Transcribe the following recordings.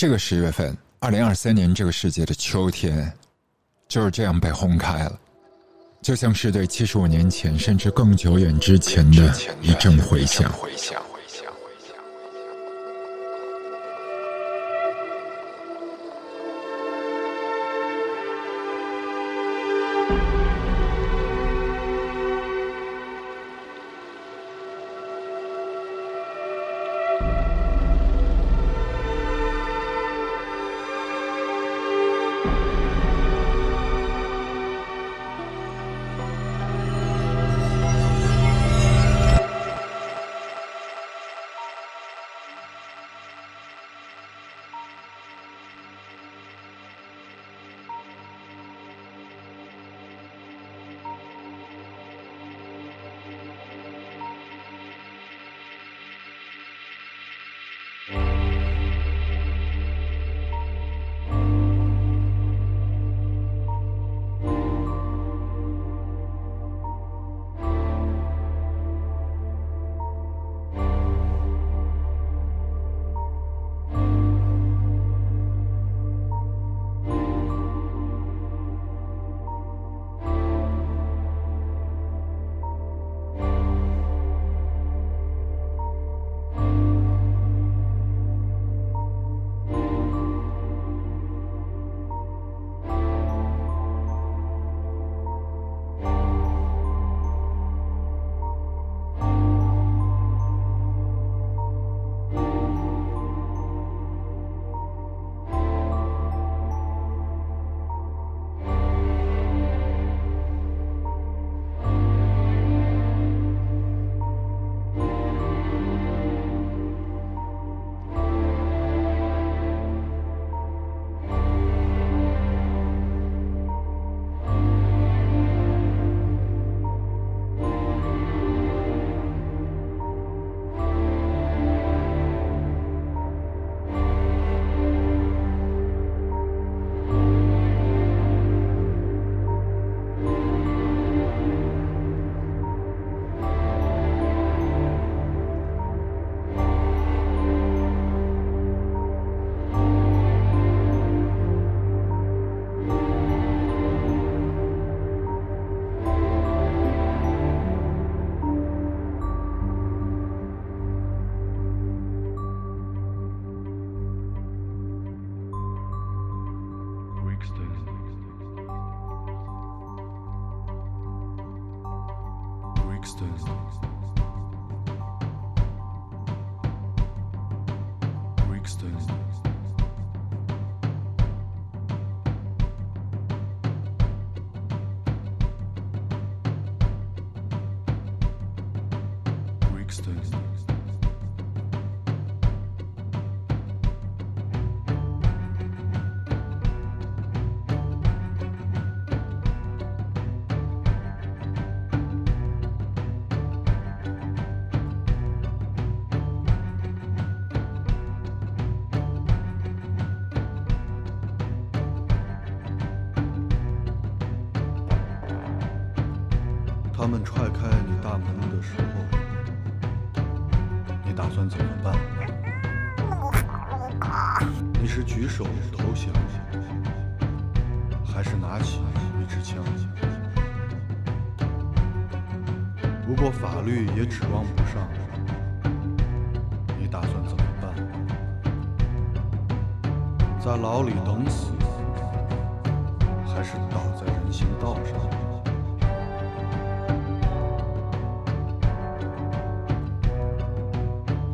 这个十月份，二零二三年这个世界的秋天，就是这样被轰开了，就像是对七十五年前甚至更久远之前的一阵回响。法律也指望不上，你打算怎么办？在牢里等死，还是倒在人行道上？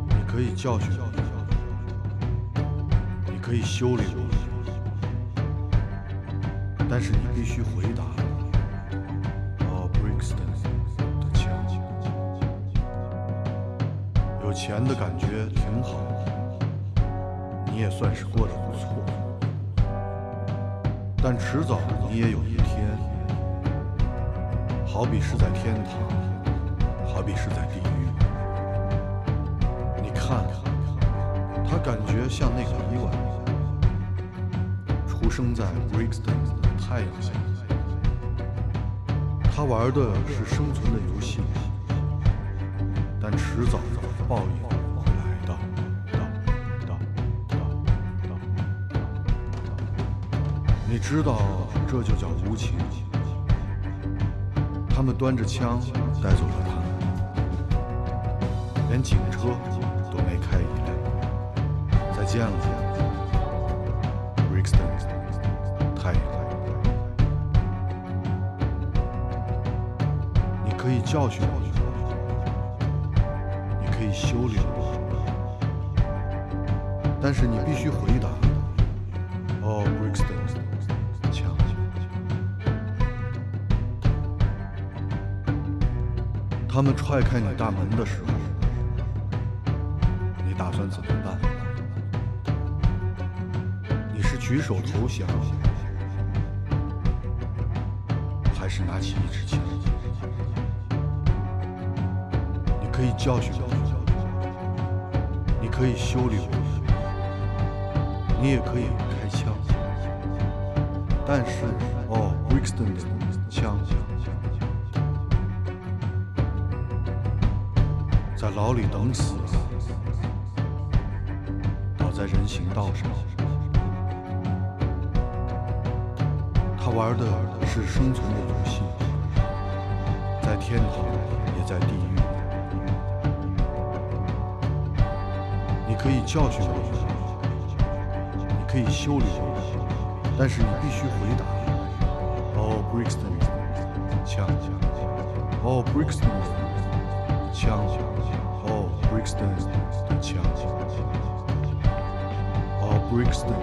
你可以教训我，你可以修理我，生存的游戏。但迟早的报应会来的你知道这就叫无情。他们端着枪带走了在你大门的时候你打算怎么办？你是举手投降在牢里等死啊！倒在人行道上。他玩的是生存的游戏，在天堂也在地狱。你可以教训我，你可以修理我，但是你必须回答。Oh Brixton，枪！Oh Brixton。Ciao. Oh, Brixton. Ciao. Oh, Brixton.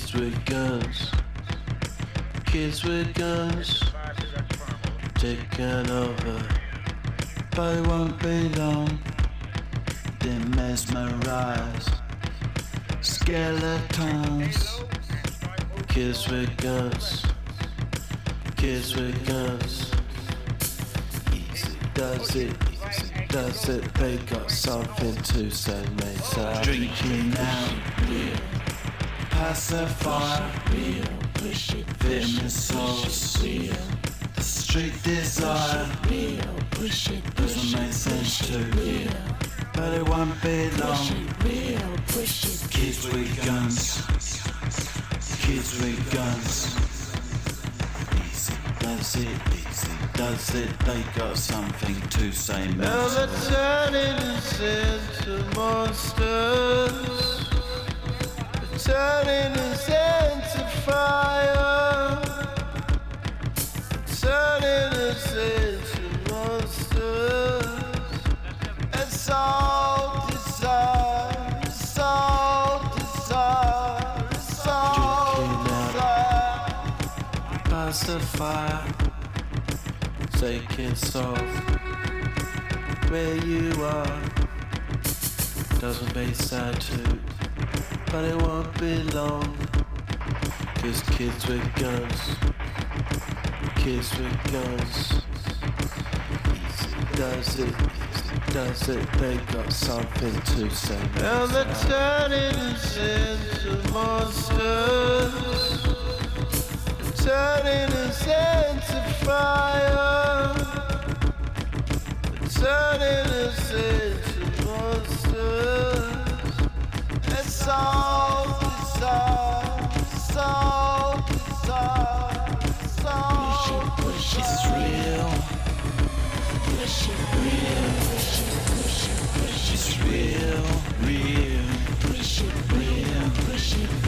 Kids with guns. Kids with guns. Taken over. But it won't be long. They mesmerize. Skeletons. Kids with guns. Kids with guns. Easy does it. Easy does it. They got something to say, mate. So drinking out. Yeah pacify real, push it, them is so sweet. The street desire real, push it, doesn't make sense to me. But it won't be long. real, push it. Kids with guns. Kids with guns. Easy does it, easy does it. They got something to say. Melatonin is into monsters. Turning us into fire. Turning us into monsters. It's all desire. It's all desire. It's all desire. Past the fire. Take it soft. Where you are. Doesn't be sad too. But it won't be long. Cause kids with guns. Kids with guns. Does it. Does it. They got something to say. Now they're turning into monsters. Turning into fire. Turning into monsters. Real, real. Real.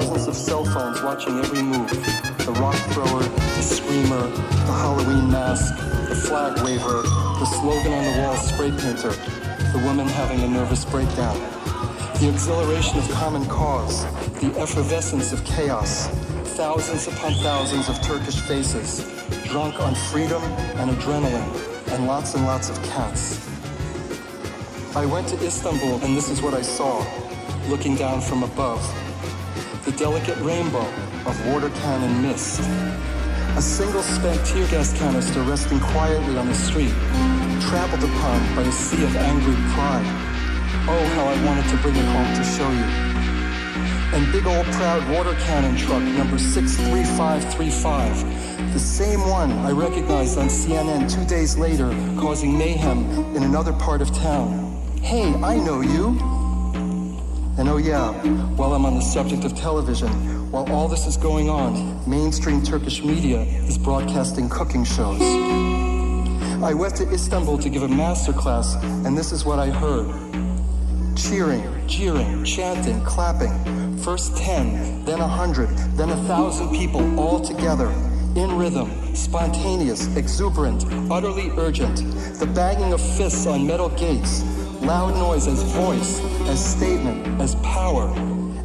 Thousands of cell phones watching every move. The rock thrower, the screamer, the Halloween mask, the flag waver, the slogan on the wall spray painter, the woman having a nervous breakdown. The exhilaration of common cause, the effervescence of chaos. Thousands upon thousands of Turkish faces, drunk on freedom and adrenaline, and lots and lots of cats. I went to Istanbul and this is what I saw, looking down from above. Delicate rainbow of water cannon mist. A single spent tear gas canister resting quietly on the street, trampled upon by a sea of angry pride. Oh, how I wanted to bring it home to show you. And big old proud water cannon truck number 63535. The same one I recognized on CNN two days later, causing mayhem in another part of town. Hey, I know you. Oh yeah, while I'm on the subject of television, while all this is going on, mainstream Turkish media is broadcasting cooking shows. I went to Istanbul to give a master class, and this is what I heard. Cheering, jeering, chanting, clapping. First 10, then a 100, then a 1,000 people all together. In rhythm, spontaneous, exuberant, utterly urgent. The banging of fists on metal gates. Loud noise as voice, as statement, as power.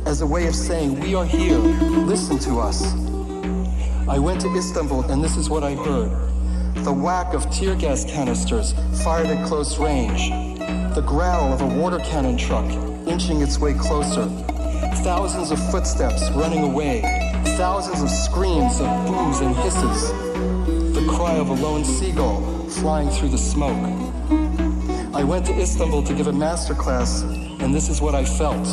As a way of saying, we are here, listen to us. I went to Istanbul and this is what I heard. The whack of tear gas canisters fired at close range. The growl of a water cannon truck inching its way closer. Thousands of footsteps running away. Thousands of screams of booms and hisses. The cry of a lone seagull flying through the smoke. I went to Istanbul to give a master class, and this is what I felt.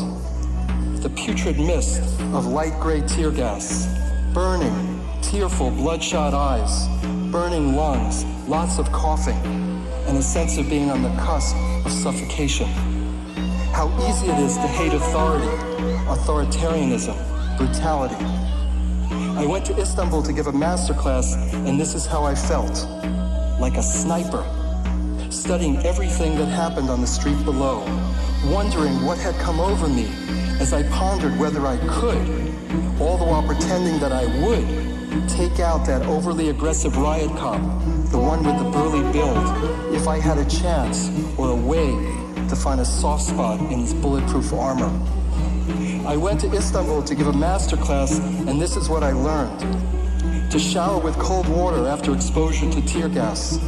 The putrid mist of light gray tear gas, burning, tearful, bloodshot eyes, burning lungs, lots of coughing, and a sense of being on the cusp of suffocation. How easy it is to hate authority, authoritarianism, brutality. I went to Istanbul to give a master class, and this is how I felt like a sniper, studying everything that happened on the street below, wondering what had come over me as I pondered whether I could, all the while pretending that I would, take out that overly aggressive riot cop, the one with the burly build, if I had a chance or a way to find a soft spot in his bulletproof armor. I went to Istanbul to give a master class, and this is what I learned. To shower with cold water after exposure to tear gas.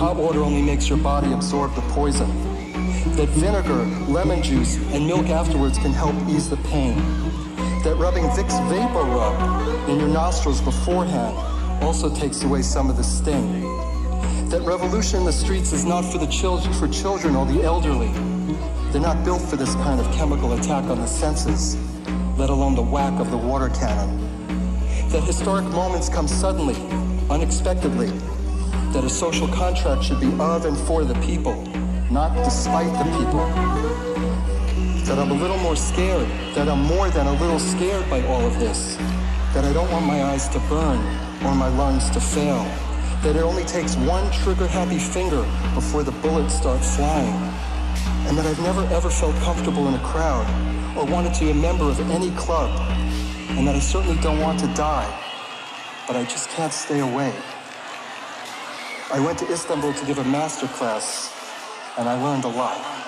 Hot water only makes your body absorb the poison. That vinegar, lemon juice, and milk afterwards can help ease the pain. That rubbing Vicks Vapor Rub in your nostrils beforehand also takes away some of the sting. That revolution in the streets is not for the children, for children or the elderly. They're not built for this kind of chemical attack on the senses, let alone the whack of the water cannon. That historic moments come suddenly, unexpectedly. That a social contract should be of and for the people, not despite the people. That I'm a little more scared, that I'm more than a little scared by all of this. That I don't want my eyes to burn or my lungs to fail. That it only takes one trigger happy finger before the bullets start flying and that I've never ever felt comfortable in a crowd or wanted to be a member of any club, and that I certainly don't want to die, but I just can't stay away. I went to Istanbul to give a master class, and I learned a lot.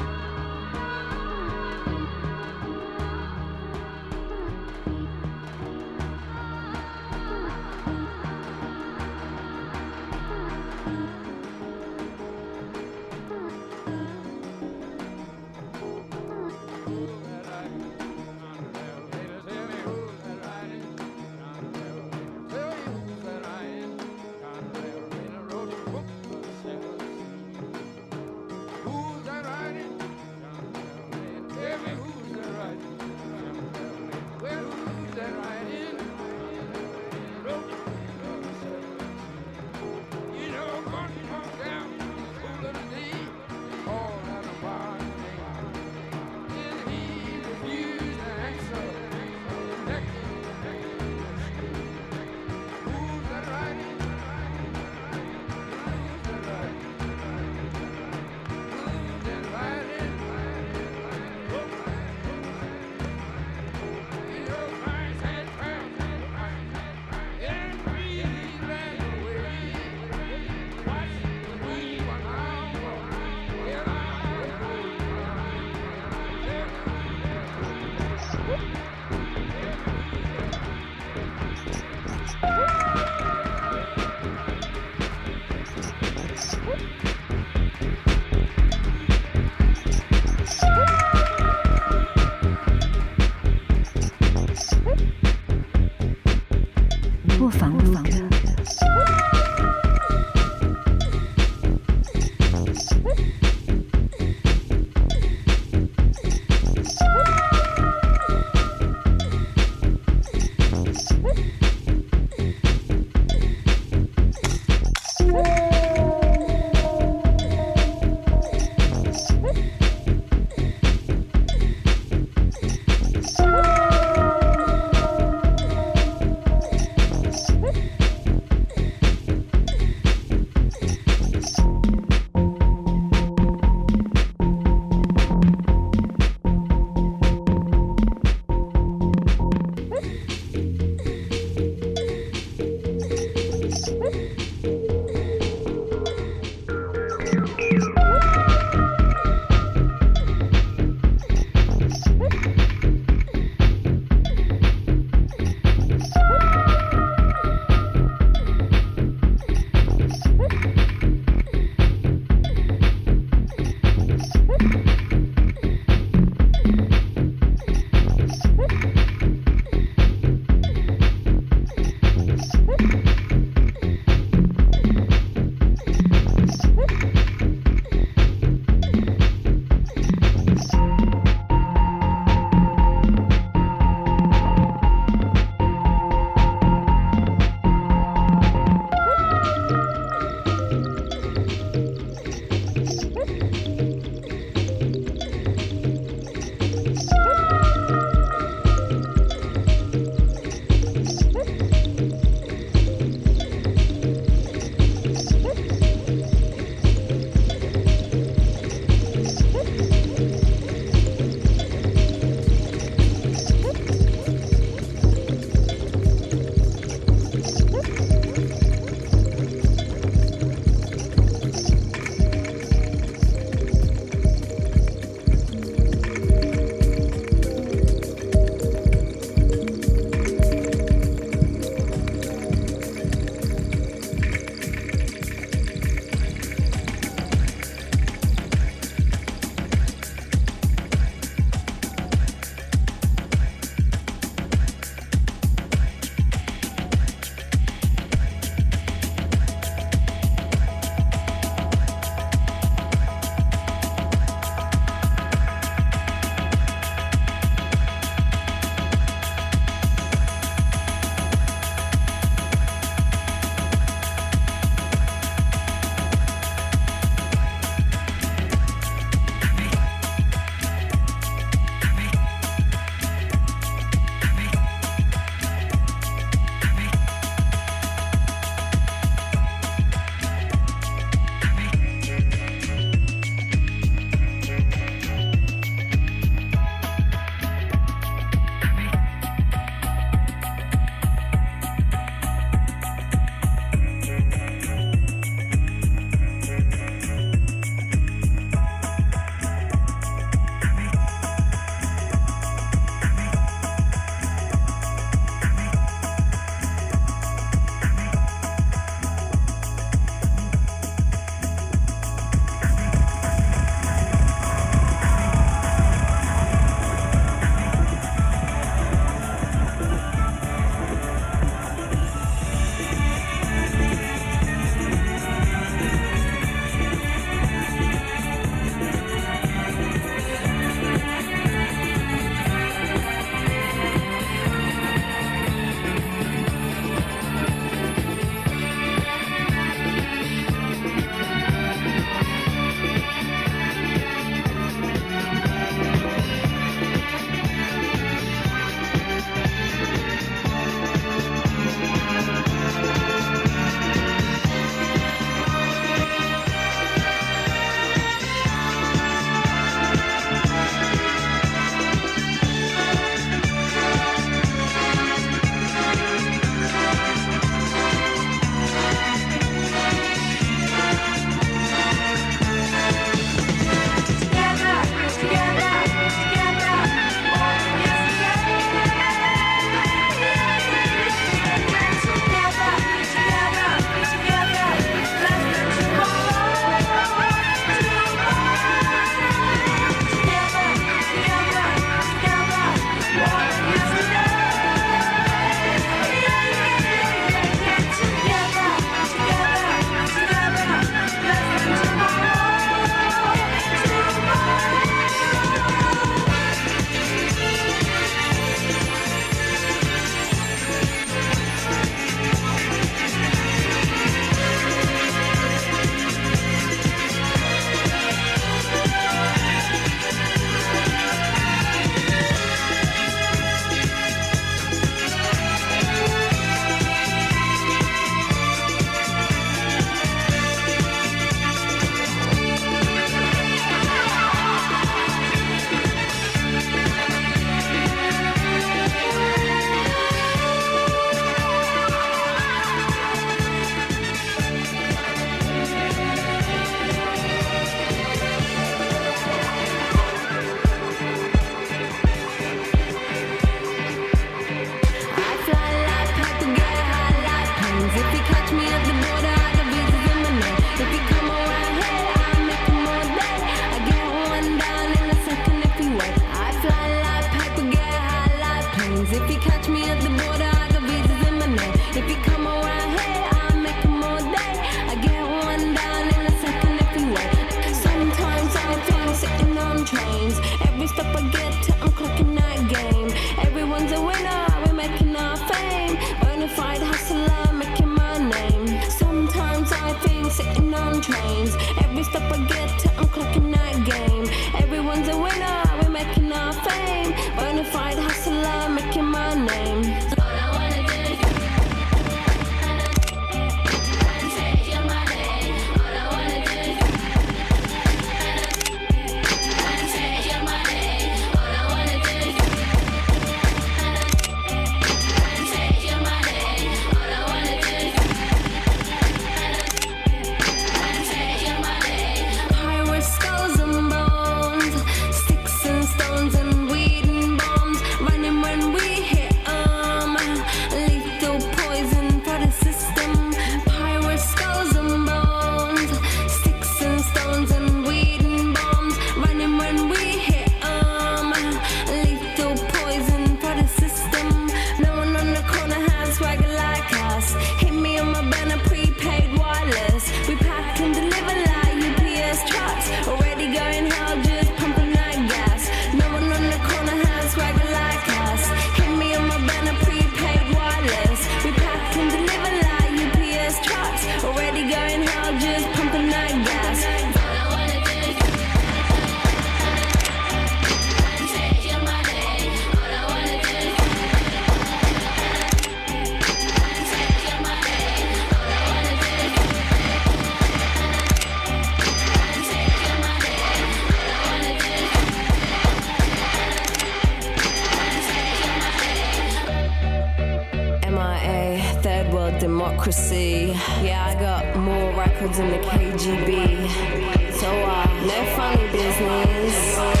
Yeah, I got more records than the KGB. So, uh, no funny business.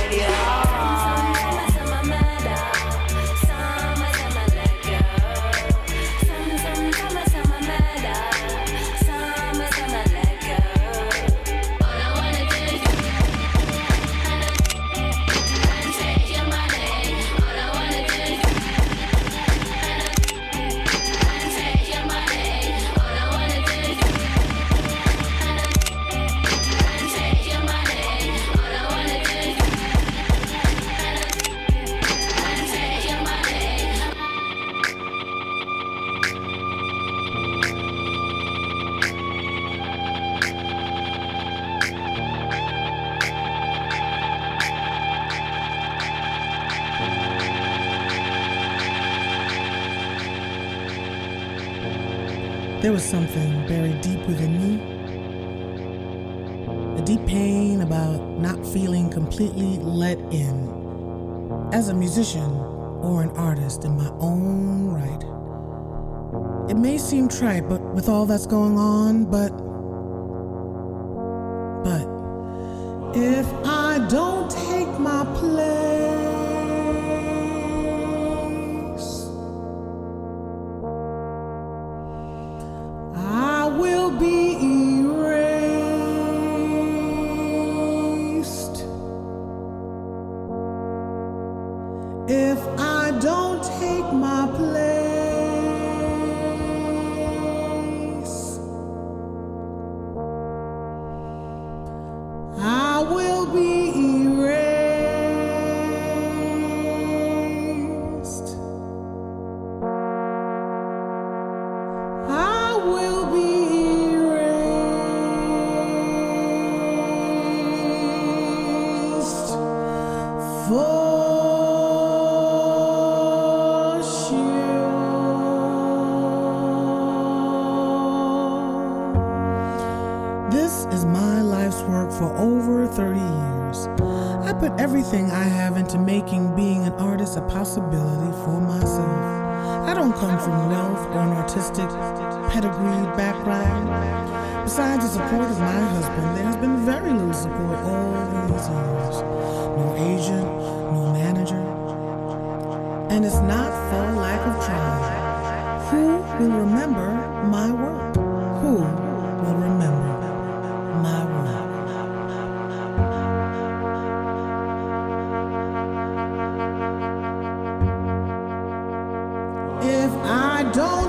musician or an artist in my own right. It may seem trite, but with all that's going on, but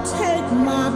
take my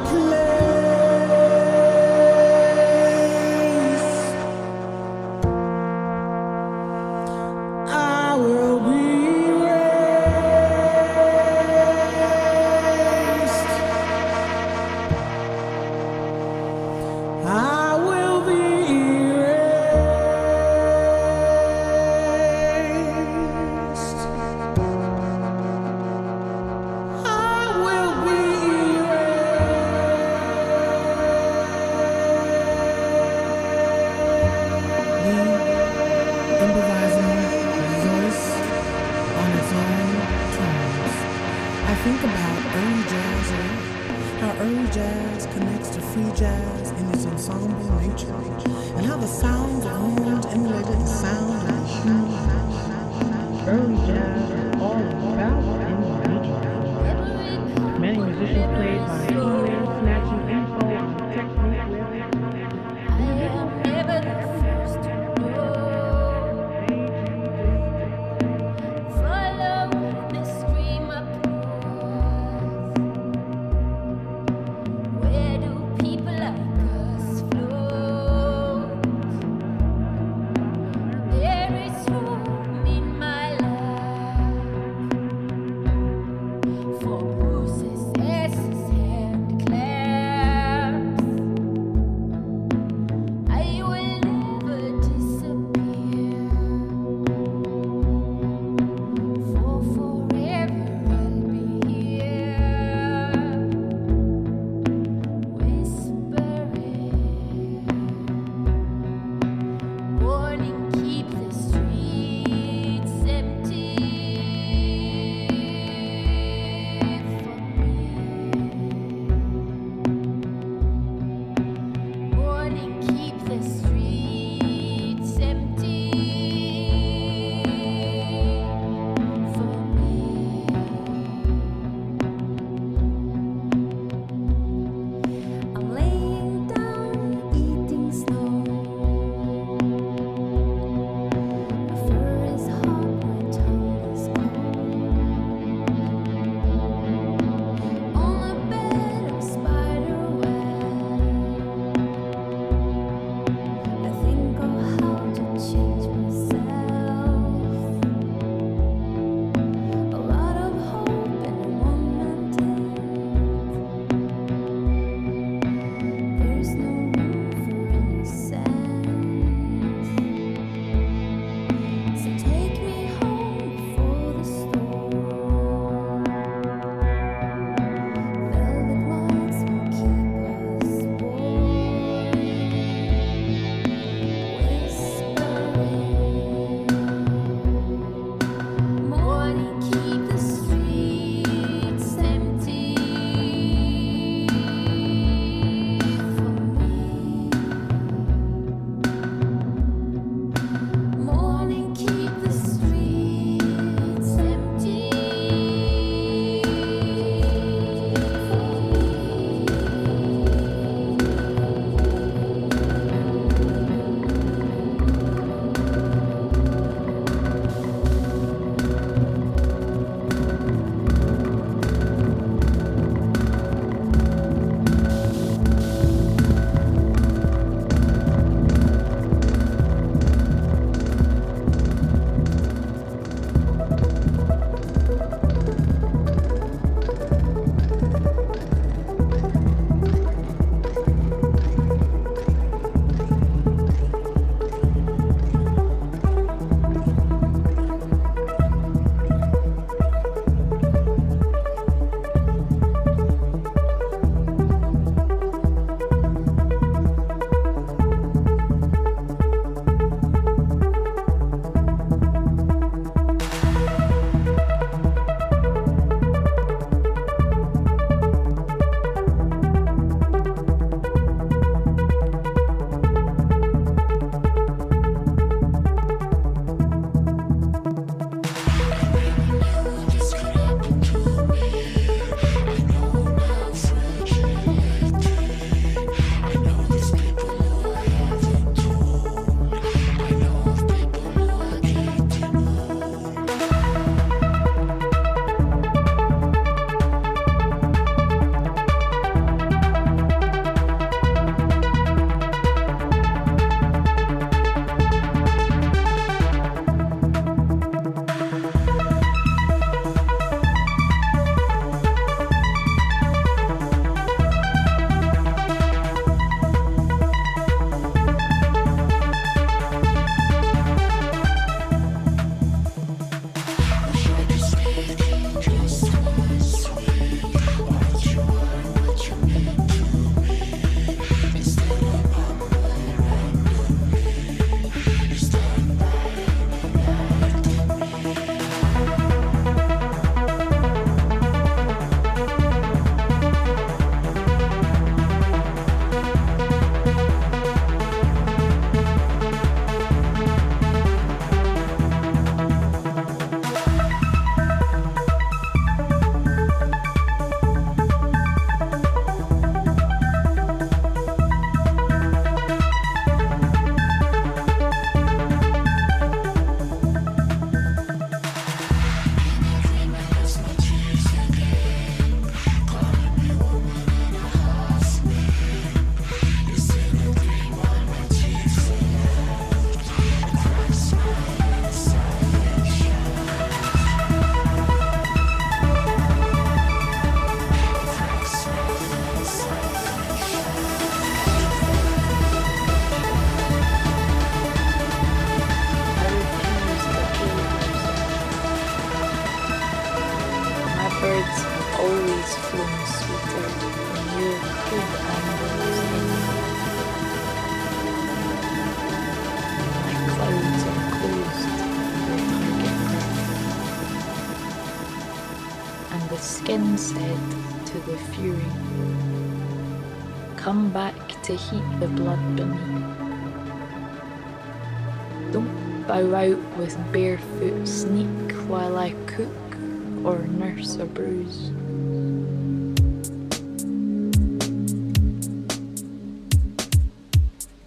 with barefoot sneak while I cook or nurse a bruise.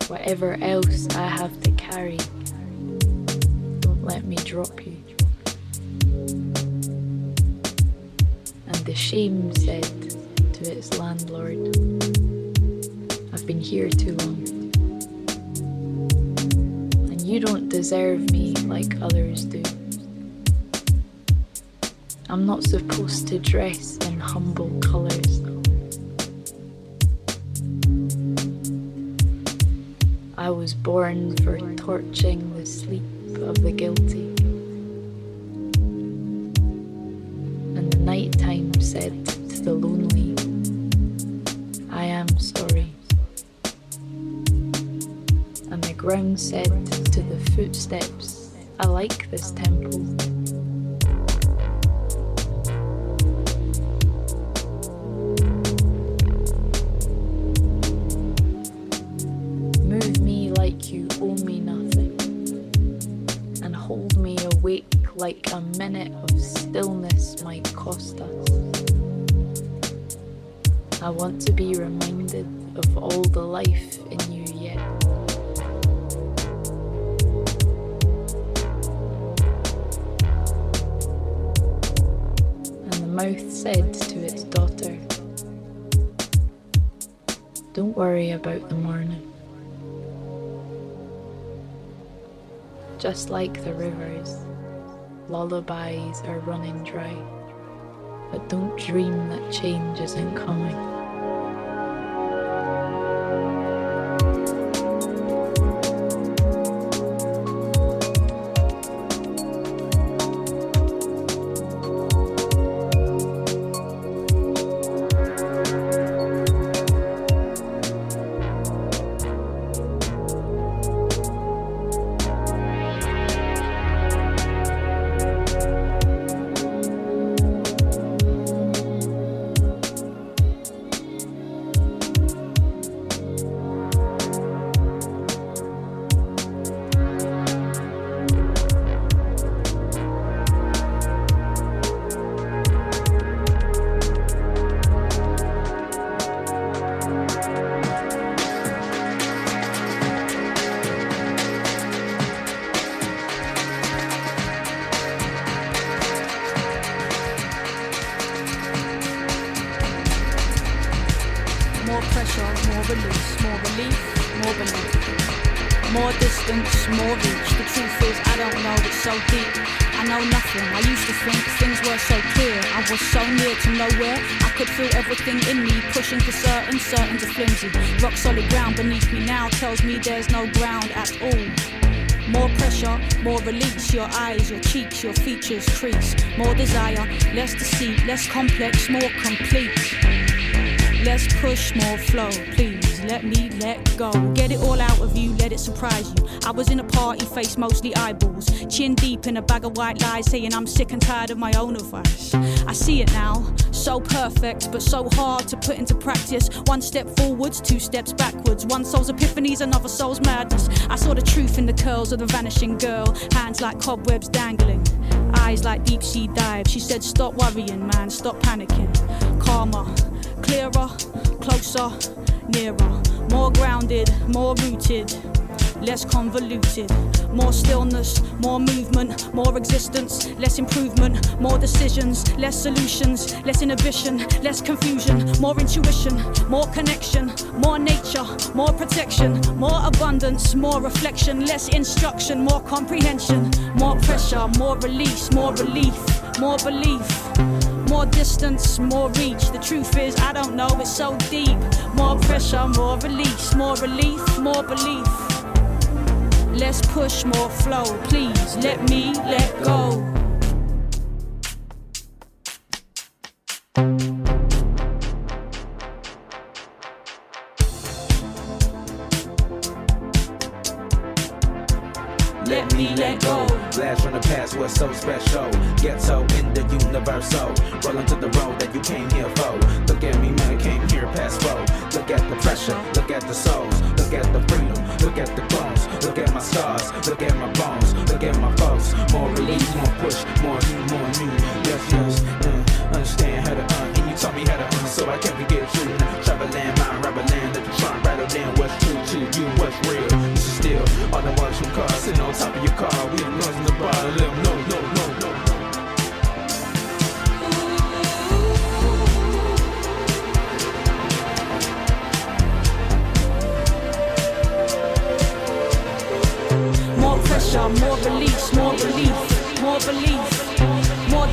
Whatever else I have to carry, don't let me drop you. And the shame said to its landlord, I've been here too long. And you don't deserve Not supposed to Just like the rivers, lullabies are running dry. But don't dream that change isn't coming. Tells me there's no ground at all. More pressure, more release. Your eyes, your cheeks, your features crease. More desire, less deceit, less complex, more complete. Let's push more flow, please. Let me let go. Get it all out of you, let it surprise you. I was in a party, face mostly eyeballs. Chin deep in a bag of white lies, saying I'm sick and tired of my own advice. I see it now, so perfect, but so hard to put into practice. One step forwards, two steps backwards. One soul's epiphanies, another soul's madness. I saw the truth in the curls of the vanishing girl, hands like cobwebs dangling. Eyes like deep sea dives. She said, Stop worrying, man, stop panicking. Calmer, clearer, closer, nearer, more grounded, more rooted, less convoluted, more stillness, more movement, more existence, less improvement, more decisions, less solutions, less inhibition, less confusion, more intuition, more connection, more nature, more protection, more abundance, more reflection, less instruction, more comprehension, more pressure, more release, more relief, more belief. More distance, more reach. The truth is, I don't know, it's so deep. More pressure, more release, more relief, more belief. Let's push more flow, please. Let me let go. let me let go. Blast from the past was so special. More push, more you, more. Yes, yes, uh, understand how to uh, and you taught me how to uh, so I can't forget you. Now, travel land, mind, rubber land, let the trunk rattle down what's true to you, what's real. This is still all the watch from cars sitting on top of your car. We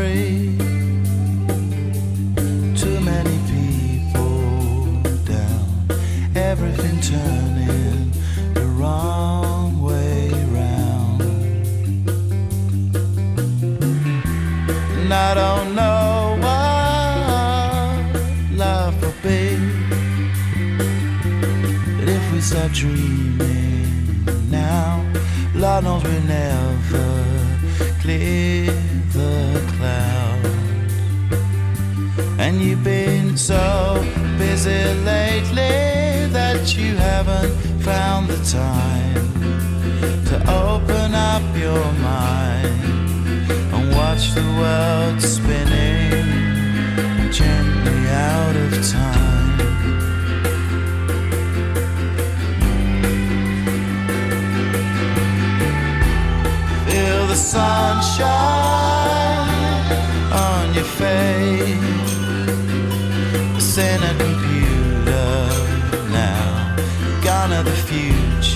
afraid.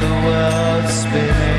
the world spinning.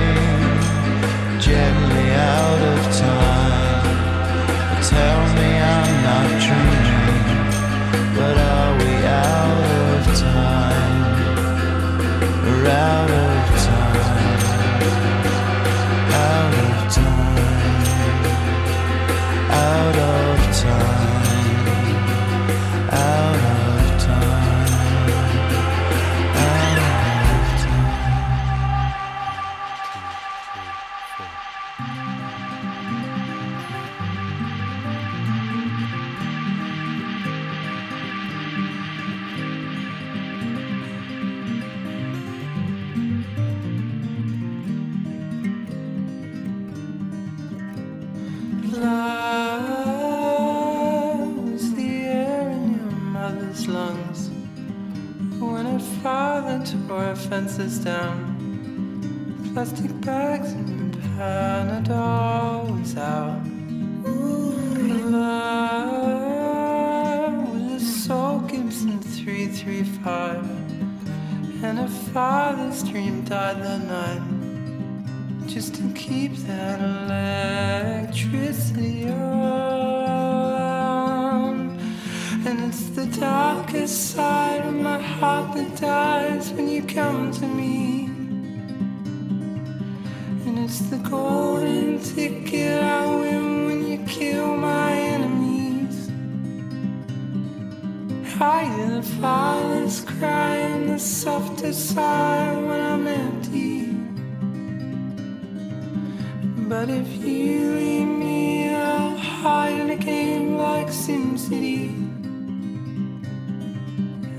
SimCity.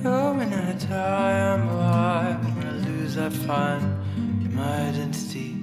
Oh, when I die, I'm alive. When I lose, I find my identity.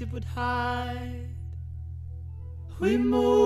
It would hide. We move